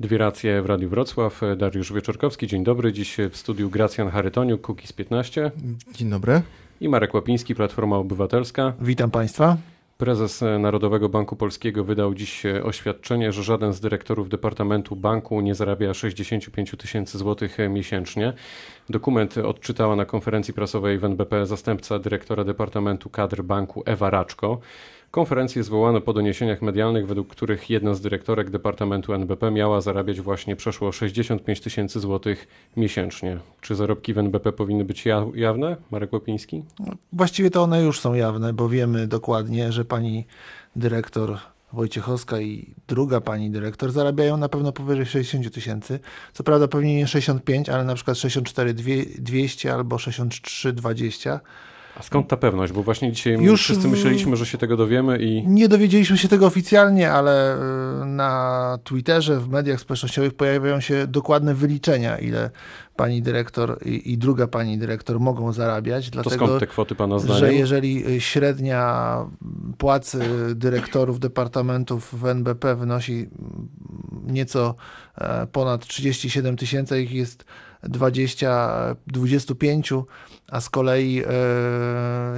Dwie racje w Radiu Wrocław. Dariusz Wieczorkowski, dzień dobry. Dziś w studiu Gracjan Charytoniuk, Kukiz 15. Dzień dobry. I Marek Łapiński, Platforma Obywatelska. Witam Państwa. Prezes Narodowego Banku Polskiego wydał dziś oświadczenie, że żaden z dyrektorów Departamentu Banku nie zarabia 65 tysięcy złotych miesięcznie. Dokument odczytała na konferencji prasowej w NBP zastępca dyrektora Departamentu Kadr Banku Ewa Raczko. Konferencję zwołano po doniesieniach medialnych, według których jedna z dyrektorek Departamentu NBP miała zarabiać właśnie przeszło 65 tysięcy złotych miesięcznie. Czy zarobki w NBP powinny być jawne, Marek Łopiński? Właściwie to one już są jawne, bo wiemy dokładnie, że pani dyrektor Wojciechowska i druga pani dyrektor zarabiają na pewno powyżej 60 tysięcy. Co prawda pewnie nie 65, ale na przykład 64 200 albo 63 20. A skąd ta pewność? Bo właśnie dzisiaj Już wszyscy myśleliśmy, że się tego dowiemy i. Nie dowiedzieliśmy się tego oficjalnie, ale y, na Twitterze, w mediach społecznościowych pojawiają się dokładne wyliczenia, ile pani dyrektor i, i druga pani dyrektor mogą zarabiać. Dlatego, to skąd te kwoty pana zdaniem? Że jeżeli y, średnia płacy dyrektorów departamentów w NBP wynosi mm, nieco e, ponad 37 tysięcy, ich jest 20, 25, a z kolei e,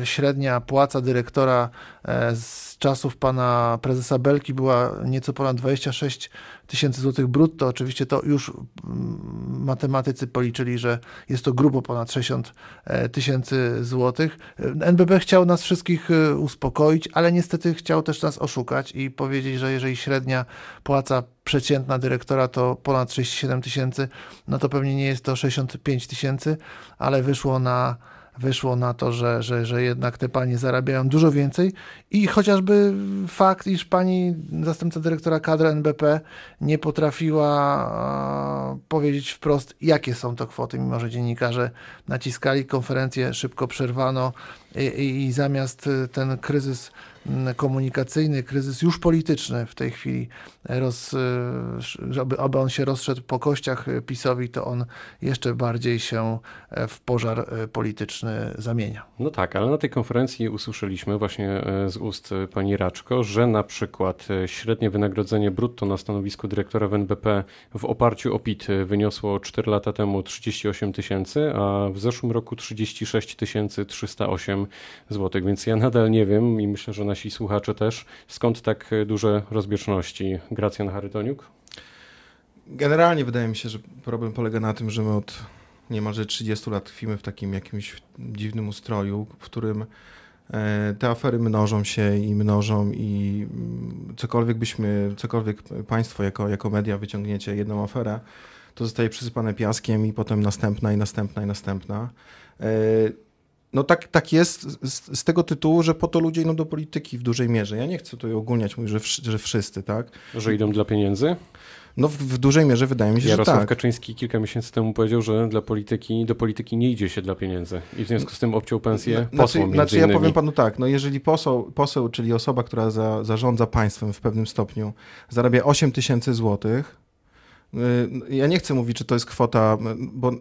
średnia płaca dyrektora e, z czasów pana prezesa Belki była nieco ponad 26 tysięcy złotych brutto. Oczywiście to już mm, matematycy policzyli, że jest to grubo ponad 60 e, tysięcy złotych. NBP chciał nas wszystkich e, uspokoić, ale niestety chciał też nas oszukać i powiedzieć, że jeżeli średnia płaca przeciętna dyrektora to ponad 67 tysięcy, no to pewnie nie jest to 65 tysięcy, ale wyszło na wyszło na to, że, że, że jednak te panie zarabiają dużo więcej. I chociażby fakt, iż pani zastępca dyrektora kadry NBP nie potrafiła powiedzieć wprost, jakie są to kwoty, mimo że dziennikarze naciskali, konferencję szybko przerwano i, i, zamiast ten kryzys komunikacyjny, kryzys już polityczny w tej chwili, roz, żeby, aby on się rozszedł po kościach PiSowi, to on jeszcze bardziej się w pożar polityczny zamienia. No tak, ale na tej konferencji usłyszeliśmy właśnie e, z ust pani Raczko, że na przykład e, średnie wynagrodzenie brutto na stanowisku dyrektora w NBP w oparciu o PIT wyniosło 4 lata temu 38 tysięcy, a w zeszłym roku 36 308 zł, więc ja nadal nie wiem i myślę, że nasi słuchacze też, skąd tak duże rozbieżności? Gracjan Charytoniuk? Generalnie wydaje mi się, że problem polega na tym, że my od niemalże 30 lat tkwimy w takim jakimś dziwnym ustroju, w którym e, te afery mnożą się i mnożą i mm, cokolwiek byśmy, cokolwiek państwo jako, jako media wyciągniecie jedną aferę, to zostaje przysypane piaskiem i potem następna i następna i następna. No tak, tak jest z, z, tego tytułu, że po to ludzie idą do polityki w dużej mierze. Ja nie chcę tutaj ogólniać, mówić, że, że wszyscy, tak? Że idą dla pieniędzy? No w, w dużej mierze wydaje mi się, Jarosław że tak. Kaczyński kilka miesięcy temu powiedział, że dla polityki, do polityki nie idzie się dla pieniędzy i w związku z tym obciął pensję posłom Znaczy, znaczy ja powiem panu tak, no jeżeli poseł, poseł czyli osoba, która za, zarządza państwem w pewnym stopniu zarabia 8 tysięcy złotych, ja nie chcę mówić, czy to jest kwota, bo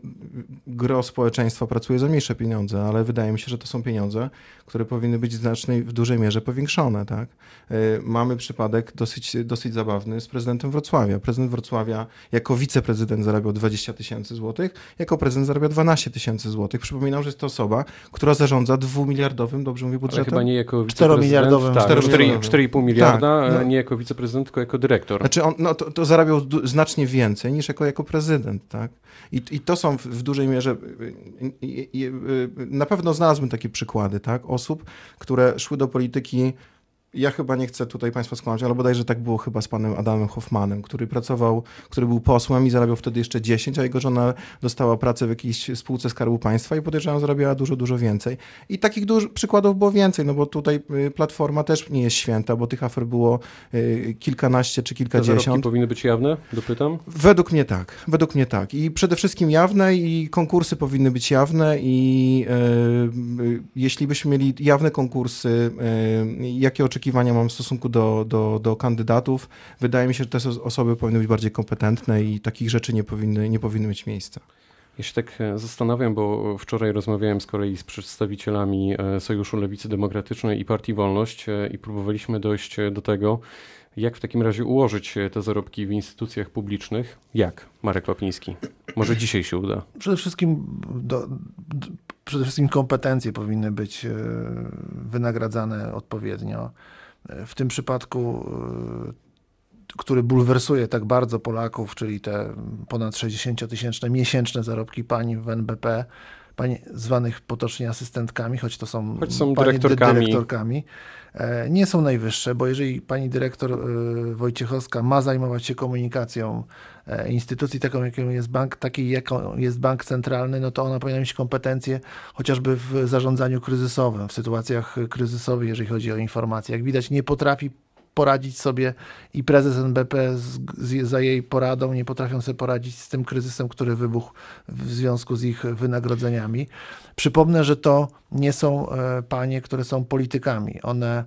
gro społeczeństwa pracuje za mniejsze pieniądze, ale wydaje mi się, że to są pieniądze, które powinny być w znacznej, w dużej mierze powiększone. Tak? Y, mamy przypadek dosyć, dosyć zabawny z prezydentem Wrocławia. Prezydent Wrocławia jako wiceprezydent zarabiał 20 tysięcy złotych, jako prezydent zarabia 12 tysięcy złotych. Przypominam, że jest to osoba, która zarządza dwumiliardowym, dobrze mówię, budżetem? Ale chyba nie jako wiceprezydent. 4-miliardowym. Tak, 4,5 miliarda, tak, no. nie jako wiceprezydent, tylko jako dyrektor. Znaczy on no, to, to zarabiał znacznie więcej więcej niż jako, jako prezydent. Tak? I, I to są w, dużej mierze, na pewno znalazłbym takie przykłady tak? osób, które szły do polityki ja chyba nie chcę tutaj Państwa skłamać, ale bodajże tak było chyba z panem Adamem Hoffmanem, który pracował, który był posłem i zarabiał wtedy jeszcze 10, a jego żona dostała pracę w jakiejś spółce Skarbu Państwa i podejrzewam, zarabiała dużo, dużo więcej. I takich duż, przykładów było więcej, no bo tutaj y, Platforma też nie jest święta, bo tych afer było y, kilkanaście czy kilkadziesiąt. Te powinny być jawne, dopytam? Według mnie tak, według mnie tak. I przede wszystkim jawne i konkursy powinny być jawne i y, jeśli byśmy mieli jawne konkursy, jakie oczekiwania oczekiwania mam w stosunku do, do, do kandydatów. Wydaje mi się, że te osoby powinny być bardziej kompetentne i takich rzeczy nie powinny, nie powinny mieć miejsca. Ja się tak e, zastanawiam, bo wczoraj rozmawiałem z kolei z przedstawicielami e, Sojuszu Lewicy Demokratycznej i Partii Wolność e, i próbowaliśmy dojść do tego, Jak w takim razie ułożyć te zarobki w instytucjach publicznych? Jak, Marek Łapiński? Może dzisiaj się uda? Przede wszystkim, do, do, przede wszystkim kompetencje powinny być e, wynagradzane odpowiednio. E, w tym przypadku, e, który bulwersuje tak bardzo Polaków, czyli te ponad 60-tysięczne miesięczne zarobki pani w NBP, pań zwanych potocznie asystentkami, choć to są, choć są dyrektorkami. dyrektorkami, e, nie są najwyższe, bo jeżeli pani dyrektor e, Wojciechowska ma zajmować się komunikacją e, instytucji taką, jaką jest bank, takiej jaką jest bank centralny, no to ona powinna mieć kompetencje chociażby w zarządzaniu kryzysowym, w sytuacjach kryzysowych, jeżeli chodzi o informacje. Jak widać, nie potrafi poradzić sobie i prezes NBP z, z, za jej poradą nie potrafią sobie poradzić z tym kryzysem, który wybuchł w związku z ich wynagrodzeniami. Przypomnę, że to nie są e, panie, które są politykami. One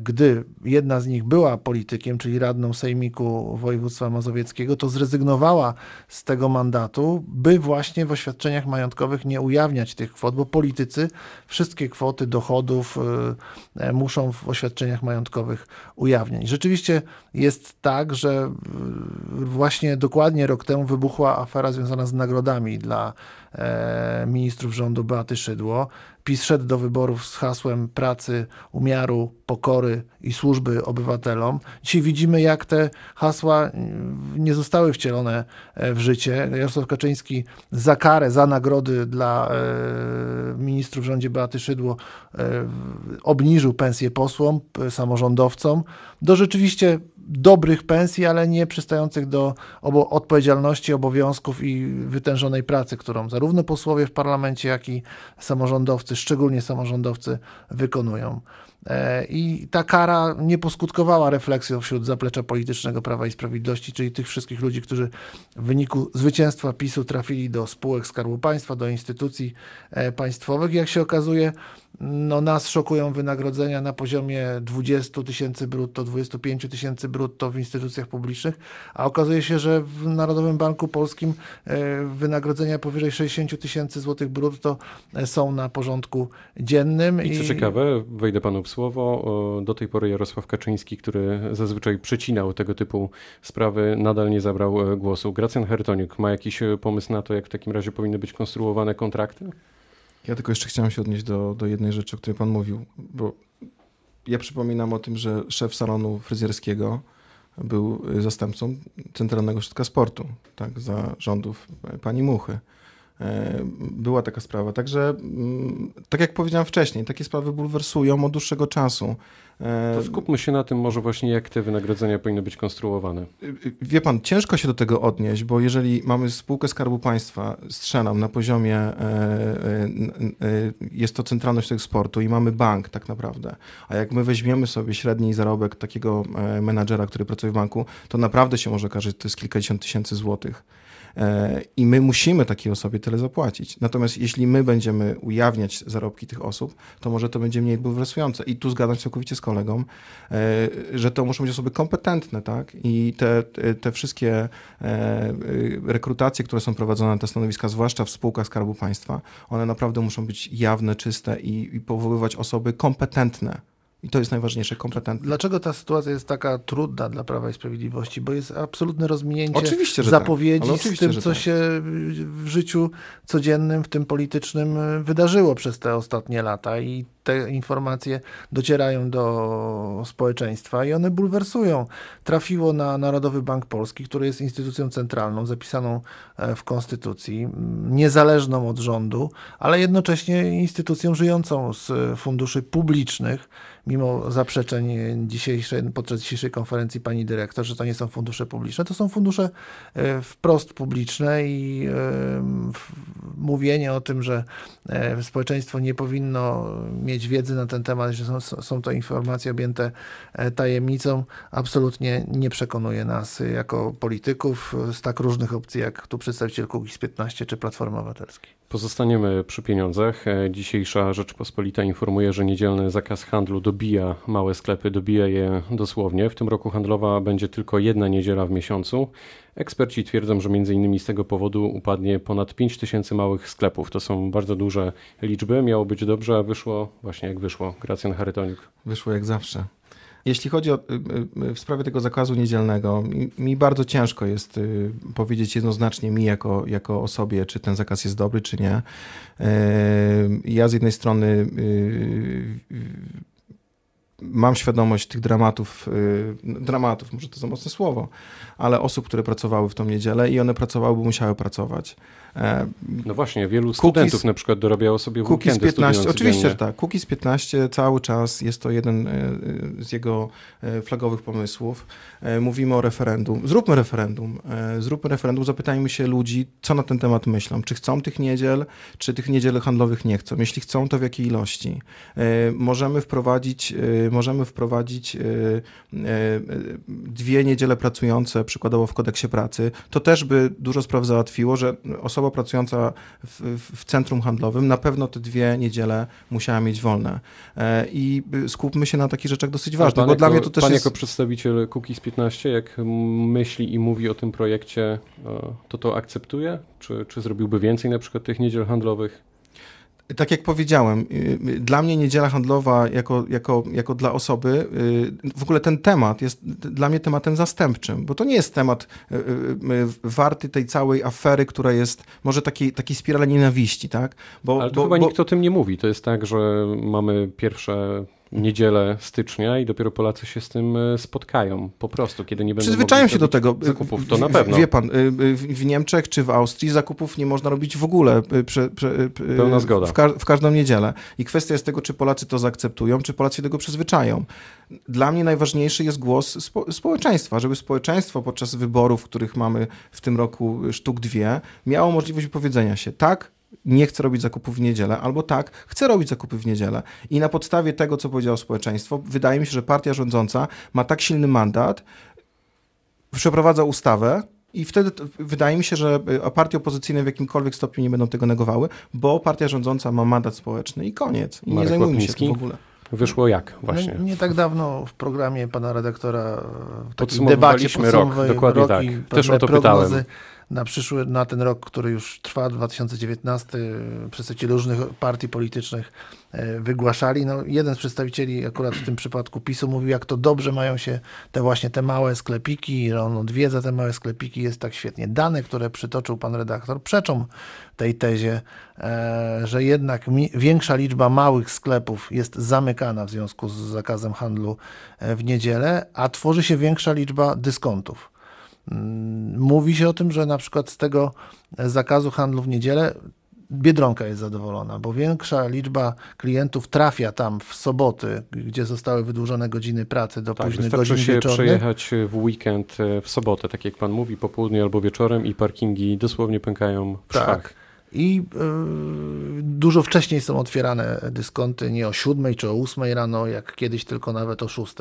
gdy jedna z nich była politykiem, czyli radną Sejmiku Województwa Mazowieckiego, to zrezygnowała z tego mandatu, by właśnie w oświadczeniach majątkowych nie ujawniać tych kwot, bo politycy wszystkie kwoty dochodów e, e, muszą w oświadczeniach majątkowych ujawniać. Rzeczywiście jest tak, że właśnie dokładnie rok temu wybuchła afera związana z nagrodami dla ministrów rządu Beaty Szydło. PiS szedł do wyborów z hasłem pracy, umiaru, pokory i służby obywatelom. Dzisiaj widzimy, jak te hasła mm, nie zostały wcielone e, w życie. Jarosław Kaczyński za karę, za nagrody dla e, ministrów w rządzie Beaty Szydło e, obniżył pensję posłom, samorządowcom do rzeczywiście dobrych pensji, ale nie przystających do obo odpowiedzialności, obowiązków i wytężonej pracy, którą zarówno posłowie w parlamencie, jak i samorządowcy, szczególnie samorządowcy, wykonują. E, I ta kara nie poskutkowała refleksją wśród zaplecza politycznego Prawa i Sprawiedliwości, czyli tych wszystkich ludzi, którzy w wyniku zwycięstwa PiSu trafili do spółek Skarbu Państwa, do instytucji e, państwowych. Jak się okazuje, no nas szokują wynagrodzenia na poziomie 20 tysięcy brutto, 25 tysięcy brutto w instytucjach publicznych, a okazuje się, że w Narodowym Banku Polskim e, wynagrodzenia powyżej 60 tysięcy złotych brutto są na porządku dziennym. I co I... ciekawe, wejdę panu w słowo. Do tej pory Jarosław Kaczyński, który zazwyczaj przecinał tego typu sprawy, nadal nie zabrał e, głosu. Gracjan Hertoniuk ma jakiś e, pomysł na to, jak w takim razie powinny być konstruowane kontrakty? Ja tylko jeszcze chciałem się odnieść do, do jednej rzeczy, o której pan mówił, bo ja przypominam o tym, że szef salonu fryzjerskiego był zastępcą Centralnego Ośrodka Sportu, tak, za rządów pani Muchy. E, była taka sprawa. Także, mm, tak jak powiedziałem wcześniej, takie sprawy bulwersują od dłuższego czasu. E, to skupmy się na tym może właśnie, jak te wynagrodzenia powinny być konstruowane. Wie pan, ciężko się do tego odnieść, bo jeżeli mamy spółkę Skarbu Państwa, strzelam, na poziomie, e, jest to centralność tego sportu i mamy bank tak naprawdę, a jak my weźmiemy sobie średni zarobek takiego menadżera, który pracuje w banku, to naprawdę się może okazać, że to jest kilkadziesiąt tysięcy złotych. I my musimy takiej osobie tyle zapłacić. Natomiast jeśli my będziemy ujawniać zarobki tych osób, to może to będzie mniej bulwersujące. I tu zgadzam się całkowicie z kolegą, e, że to muszą być osoby kompetentne, tak? I te, te wszystkie e, rekrutacje, które są prowadzone na te stanowiska, zwłaszcza w spółkach Skarbu Państwa, one naprawdę muszą być jawne, czyste i, i powoływać osoby kompetentne i to jest najważniejsze, kompetentne. Dlaczego ta sytuacja jest taka trudna dla Prawa i Sprawiedliwości? Bo jest absolutne rozminięcie oczywiście, tak. zapowiedzi tak. z tym, co tak. się w życiu codziennym, w tym politycznym wydarzyło przez te ostatnie lata. I te informacje docierają do społeczeństwa i one bulwersują. Trafiło na Narodowy Bank Polski, który jest instytucją centralną, zapisaną e, w Konstytucji, niezależną od rządu, ale jednocześnie instytucją żyjącą z funduszy publicznych, mimo zaprzeczeń dzisiejszej, podczas dzisiejszej konferencji pani dyrektor, że to nie są fundusze publiczne, to są fundusze e, wprost publiczne i e, mówienie o tym, że społeczeństwo nie powinno mieć wiedzy na ten temat, że są, to informacje objęte e, tajemnicą, absolutnie nie przekonuje nas jako polityków z tak różnych opcji, jak tu przedstawiciel Kukiz 15 czy Platformy Obywatelskiej. Pozostaniemy przy pieniądzach. E, dzisiejsza Rzeczpospolita informuje, że niedzielny zakaz handlu dobija małe sklepy, dobija je dosłownie. W tym roku handlowa będzie tylko jedna niedziela w miesiącu. Eksperci twierdzą, że między innymi z tego powodu upadnie ponad 5 tysięcy małych sklepów. To są bardzo duże liczby. Miało być dobrze, a wyszło właśnie jak wyszło. Gracjan Charytonik. Wyszło jak zawsze. Jeśli chodzi o w sprawie tego zakazu niedzielnego, mi, mi, bardzo ciężko jest powiedzieć jednoznacznie mi jako, jako osobie, czy ten zakaz jest dobry, czy nie. Ja z jednej strony mam świadomość tych dramatów, dramatów, może to za mocne słowo, ale osób, które pracowały w tą niedzielę i one pracowały, bo musiały pracować. E, no właśnie, wielu studentów Cookies, na przykład dorabiało sobie Cookies 15, oczywiście, że tak. Cookies 15 cały czas jest to jeden e, z jego e, flagowych pomysłów. Mówimy o referendum. Zróbmy referendum. Zróbmy referendum, zapytajmy się ludzi, co na ten temat myślą. Czy chcą tych niedziel, czy tych niedziel handlowych nie chcą? Jeśli chcą, to w jakiej ilości? Możemy wprowadzić, możemy wprowadzić dwie niedziele pracujące, przykładowo w kodeksie pracy. To też by dużo spraw załatwiło, że osoba osoba pracująca w, w, centrum handlowym na pewno te dwie niedziele musiała mieć wolne. E, I skupmy się na takich rzeczach dosyć ważnych, bo jako, dla mnie to też pan jest... jako przedstawiciel Cookies 15, jak myśli i mówi o tym projekcie, e, to to akceptuje? Czy, czy zrobiłby więcej na przykład tych niedziel handlowych? Tak jak powiedziałem, y, y, dla mnie niedziela handlowa jako, jako, jako dla osoby, y, w ogóle ten temat jest dla mnie tematem zastępczym, bo to nie jest temat warty tej całej afery, która jest może takiej, takiej spirali nienawiści, tak? Bo, Ale to bo, chyba bo... nikt o tym nie mówi. To jest tak, że mamy pierwsze niedzielę stycznia i dopiero Polacy się z tym e, spotkają po prostu, kiedy nie będą Przyzwyczają się do tego. Zakupów, to na pewno. Wie pan, w Niemczech czy w Austrii zakupów nie można robić w ogóle. Prze, prze, Pełna zgoda. W, ka w, każdą niedzielę. I kwestia jest tego, czy Polacy to zaakceptują, czy Polacy się tego przyzwyczają. Dla mnie najważniejszy jest głos spo społeczeństwa, żeby społeczeństwo podczas wyborów, których mamy w tym roku sztuk dwie, miało możliwość wypowiedzenia się. Tak, nie chce robić zakupów w niedzielę, albo tak, chce robić zakupy w niedzielę. I na podstawie tego, co powiedziało społeczeństwo, wydaje mi się, że partia rządząca ma tak silny mandat, przeprowadza ustawę, i wtedy wydaje mi się, że y, partie opozycyjne w jakimkolwiek stopniu nie będą tego negowały, bo partia rządząca ma mandat społeczny i koniec. I Marek nie zajmujmy się tym w ogóle. Wyszło jak właśnie? No, nie tak dawno w programie pana redaktora w debacie rok, dokładnie rok tak. Też o to pytałem na przyszły, na ten rok, który już trwa, 2019, przedstawiciele różnych partii politycznych e, wygłaszali. No, jeden z przedstawicieli akurat w tym przypadku PiSu mówił, jak to dobrze mają się te właśnie te małe sklepiki, on odwiedza te małe sklepiki, jest tak świetnie. Dane, które przytoczył pan redaktor, przeczą tej tezie, e, że jednak większa liczba małych sklepów jest zamykana w związku z zakazem handlu e, w niedzielę, a tworzy się większa liczba dyskontów. Mm, mówi się o tym, że na przykład z tego zakazu handlu w niedzielę Biedronka jest zadowolona, bo większa liczba klientów trafia tam w soboty, gdzie zostały wydłużone godziny pracy do tak, późnych godzin się wieczornych. przejechać w weekend e, w sobotę, tak jak pan mówi, po południu albo wieczorem i parkingi dosłownie pękają w tak. szwach. I yy, dużo wcześniej są otwierane dyskonty, nie o 7 czy o 8 rano, jak kiedyś, tylko nawet o 6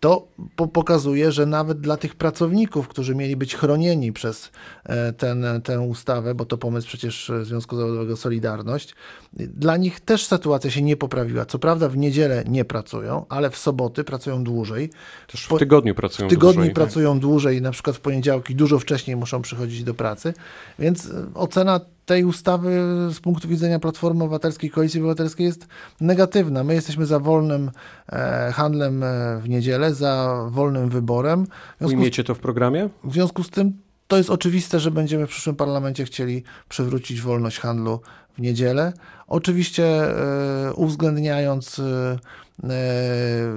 to po pokazuje, że nawet dla tych pracowników, którzy mieli być chronieni przez e, ten, tę ustawę, bo to pomysł przecież Związku Zawodowego Solidarność, dla nich też sytuacja się nie poprawiła. Co prawda w niedzielę nie pracują, ale w soboty pracują dłużej. Też w tygodniu pracują w tygodniu dłużej. pracują dłużej, na przykład w poniedziałki dużo wcześniej muszą przychodzić do pracy, więc ocena tej ustawy z punktu widzenia Platformy Obywatelskiej, Koalicji Obywatelskiej jest negatywna. My jesteśmy za wolnym e, handlem e, w niedzielę, za wolnym wyborem. Ujmiecie to w programie? W związku z tym to jest oczywiste, że będziemy w przyszłym parlamencie chcieli przywrócić wolność handlu w niedzielę. Oczywiście e, uwzględniając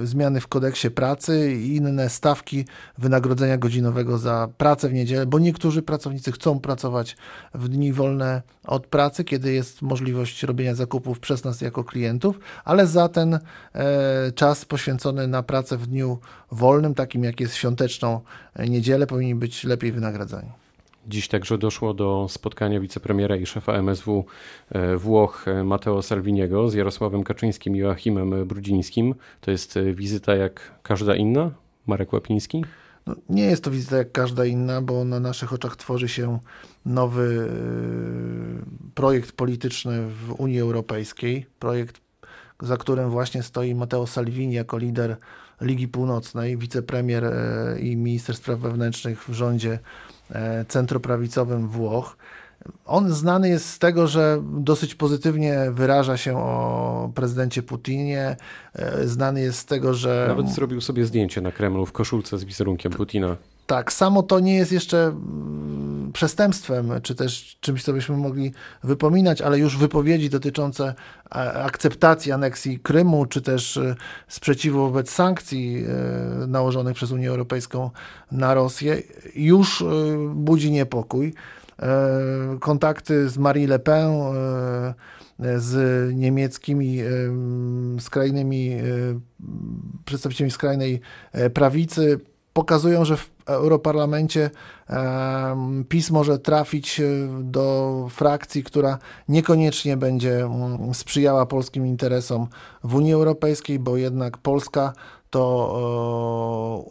zmiany w kodeksie pracy i inne stawki wynagrodzenia godzinowego za pracę w niedzielę, bo niektórzy pracownicy chcą pracować w dni wolne od pracy, kiedy jest możliwość robienia zakupów przez nas jako klientów, ale za ten e, czas poświęcony na pracę w dniu wolnym, takim jak jest świąteczną niedzielę, powinni być lepiej wynagradzani. Dziś także doszło do spotkania wicepremiera i szefa MSW e, Włoch e, Matteo Salviniego z Jarosławem Kaczyńskim i Joachimem Brudzińskim. To jest e, wizyta jak każda inna? Marek Łapiński? No, nie jest to wizyta jak każda inna, bo na naszych oczach tworzy się nowy projekt polityczny w Unii Europejskiej. Projekt, za którym właśnie stoi Matteo Salvini jako lider Ligi Północnej, wicepremier i minister spraw wewnętrznych w rządzie centroprawicowym Włoch. On znany jest z tego, że dosyć pozytywnie wyraża się o prezydencie Putinie. E, znany jest z tego, że. Nawet zrobił sobie zdjęcie na Kremlu w koszulce z wizerunkiem Putina. Tak, samo to nie jest jeszcze mm, przestępstwem, czy też czymś, co byśmy mogli wypominać, ale już wypowiedzi dotyczące akceptacji aneksji Krymu, czy też e, sprzeciwu wobec sankcji e, nałożonych przez Unię Europejską na Rosję, już budzi niepokój. E, kontakty z Marie Le Pen, e, z niemieckimi e, skrajnymi przedstawicielami skrajnej prawicy pokazują, że w Europarlamencie PiS może trafić do frakcji, która niekoniecznie będzie mm, sprzyjała polskim interesom w Unii Europejskiej, bo jednak Polska to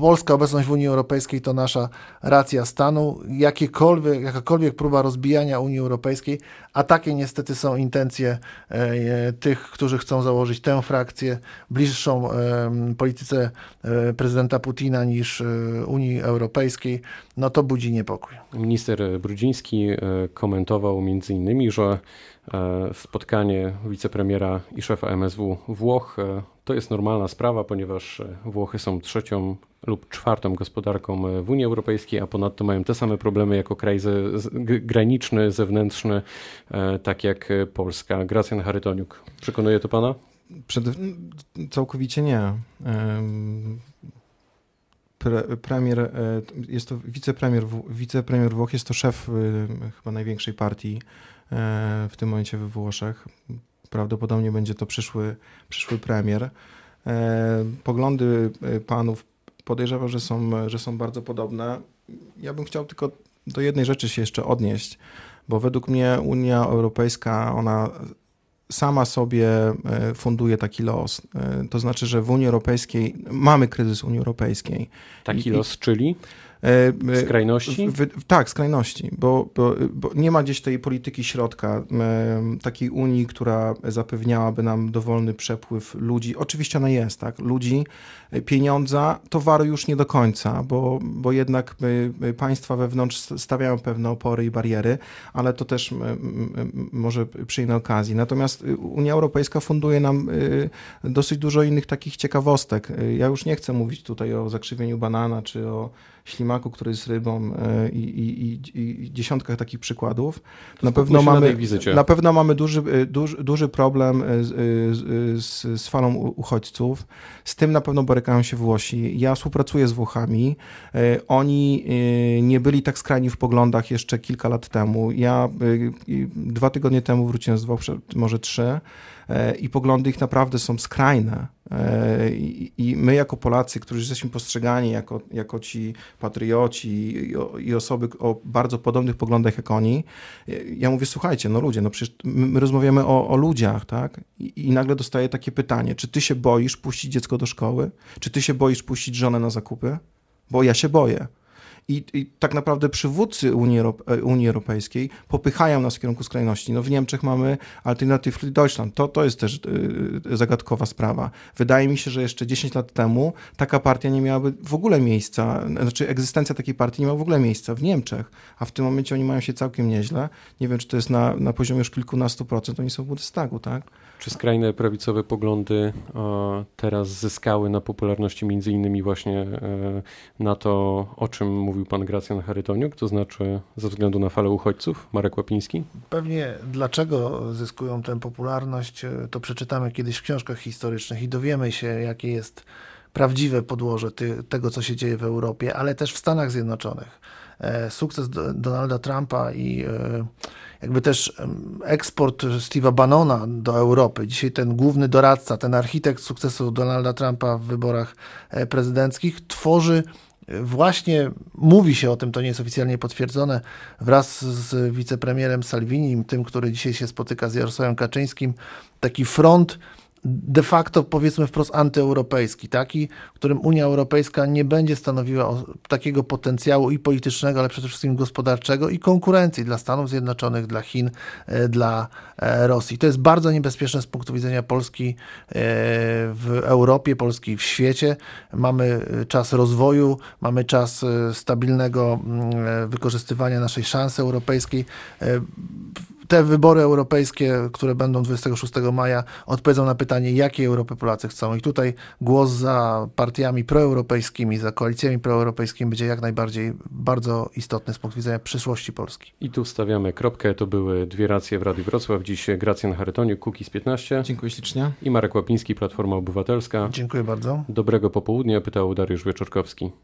polska obecność w Unii Europejskiej to nasza racja stanu. Jakiekolwiek, jakakolwiek próba rozbijania Unii Europejskiej, a takie niestety są intencje e, tych, którzy chcą założyć tę frakcję bliższą e, polityce e, prezydenta Putina niż e, Unii Europejskiej, no to budzi niepokój. Minister Brudziński e, komentował między innymi, że e, spotkanie wicepremiera i szefa MSW Włoch to jest normalna sprawa, ponieważ Włochy są trzecią lub czwartą gospodarką e, w Unii Europejskiej, a ponadto mają te same problemy jako kraj ze, z, graniczny, zewnętrzny, e, tak jak Polska. Gracjan Charytoniuk. Przekonuje to pana? Przed, całkowicie nie. Pre, premier, e, jest to wicepremier, wicepremier Włoch, jest to szef chyba największej partii w tym momencie we Włoszech. Prawdopodobnie będzie to przyszły, przyszły premier. Poglądy panów podejrzewam, że są, że są bardzo podobne. Ja bym chciał tylko do jednej rzeczy się jeszcze odnieść, bo według mnie Unia Europejska, ona sama sobie e, funduje taki los. E, to znaczy, że w Unii Europejskiej mamy kryzys Unii Europejskiej. Taki I, los, czyli? E, e, skrajności? W, w, tak, skrajności, bo, bo, bo, nie ma gdzieś tej polityki środka, e, takiej Unii, która zapewniałaby nam dowolny przepływ ludzi. Oczywiście ona jest, tak, ludzi, pieniądza, towaru już nie do końca, bo, bo jednak państwa wewnątrz stawiają pewne opory i bariery, ale to też może przy innej okazji. Natomiast Unia Europejska funduje nam dosyć dużo innych takich ciekawostek. Ja już nie chcę mówić tutaj o zakrzywieniu banana, czy o ślimaku, który jest rybą e, i, i, i dziesiątkach takich przykładów. Na pewno, mamy, na pewno mamy duży, e, duży, duży problem e, z, z, z, falą uchodźców. Z tym na pewno borykają się Włosi. Ja współpracuję z Włochami. Oni nie byli tak skrajni w poglądach jeszcze kilka lat temu. Ja dwa tygodnie temu wróciłem z Włoch, może trzy i poglądy ich naprawdę są skrajne. E, I my, jako Polacy, którzy jesteśmy postrzegani jako, jako ci patrioci i, i, osoby o bardzo podobnych poglądach jak oni, e, ja mówię, słuchajcie, no ludzie, no przecież my rozmawiamy o, o ludziach, tak? I, I, nagle dostaję takie pytanie, czy ty się boisz puścić dziecko do szkoły? Czy ty się boisz puścić żonę na zakupy? Bo ja się boję. I, I, tak naprawdę przywódcy Unii, Europ Unii Europejskiej popychają nas w kierunku skrajności. No w Niemczech mamy Alternative für Deutschland. To, to jest też y, zagadkowa sprawa. Wydaje mi się, że jeszcze 10 lat temu taka partia nie miałaby w ogóle miejsca, znaczy egzystencja takiej partii nie miała w ogóle miejsca w Niemczech, a w tym momencie oni mają się całkiem nieźle. Nie wiem, czy to jest na, na poziomie już kilkunastu procent, oni są w Bundestagu, tak? Czy skrajne prawicowe poglądy teraz zyskały na popularności między innymi właśnie e, na to, o czym mówił pan Gracjan Charytoniuk, to znaczy ze względu na falę uchodźców? Marek Łapiński? Pewnie dlaczego zyskują tę popularność, e, to przeczytamy kiedyś w książkach historycznych i dowiemy się, jakie jest prawdziwe podłoże ty, tego, co się dzieje w Europie, ale też w Stanach Zjednoczonych. E, sukces Donalda Trumpa i jakby też eksport Steve'a Bannona do Europy. Dzisiaj ten główny doradca, ten architekt sukcesu Donalda Trumpa w wyborach e, prezydenckich tworzy e, właśnie, mówi się o tym, to nie jest oficjalnie potwierdzone, wraz z wicepremierem Salvini, tym, który dzisiaj się spotyka z Jarosławem Kaczyńskim, taki front de facto powiedzmy wprost antyeuropejski, taki, w którym Unia Europejska nie będzie stanowiła takiego potencjału i politycznego, ale przede wszystkim gospodarczego i konkurencji dla Stanów Zjednoczonych, dla Chin, e, dla e, Rosji. To jest bardzo niebezpieczne z punktu widzenia Polski e, w Europie, Polski w świecie. Mamy czas rozwoju, mamy czas stabilnego mm, wykorzystywania naszej szansy europejskiej. Te wybory europejskie, które będą 26 maja, odpowiedzą na pytanie, jakiej Europy Polacy chcą. I tutaj głos za partiami proeuropejskimi, za koalicjami proeuropejskimi będzie jak najbardziej bardzo istotny z punktu widzenia przyszłości Polski. I tu stawiamy kropkę. To były dwie racje w Radiu Wrocław. Dziś Gracjan Charytoniuk, Kukiz 15 Dziękuję ślicznie. i Marek Łapiński, Platforma Obywatelska. Dziękuję bardzo. Dobrego popołudnia, pytał Dariusz Wieczorkowski.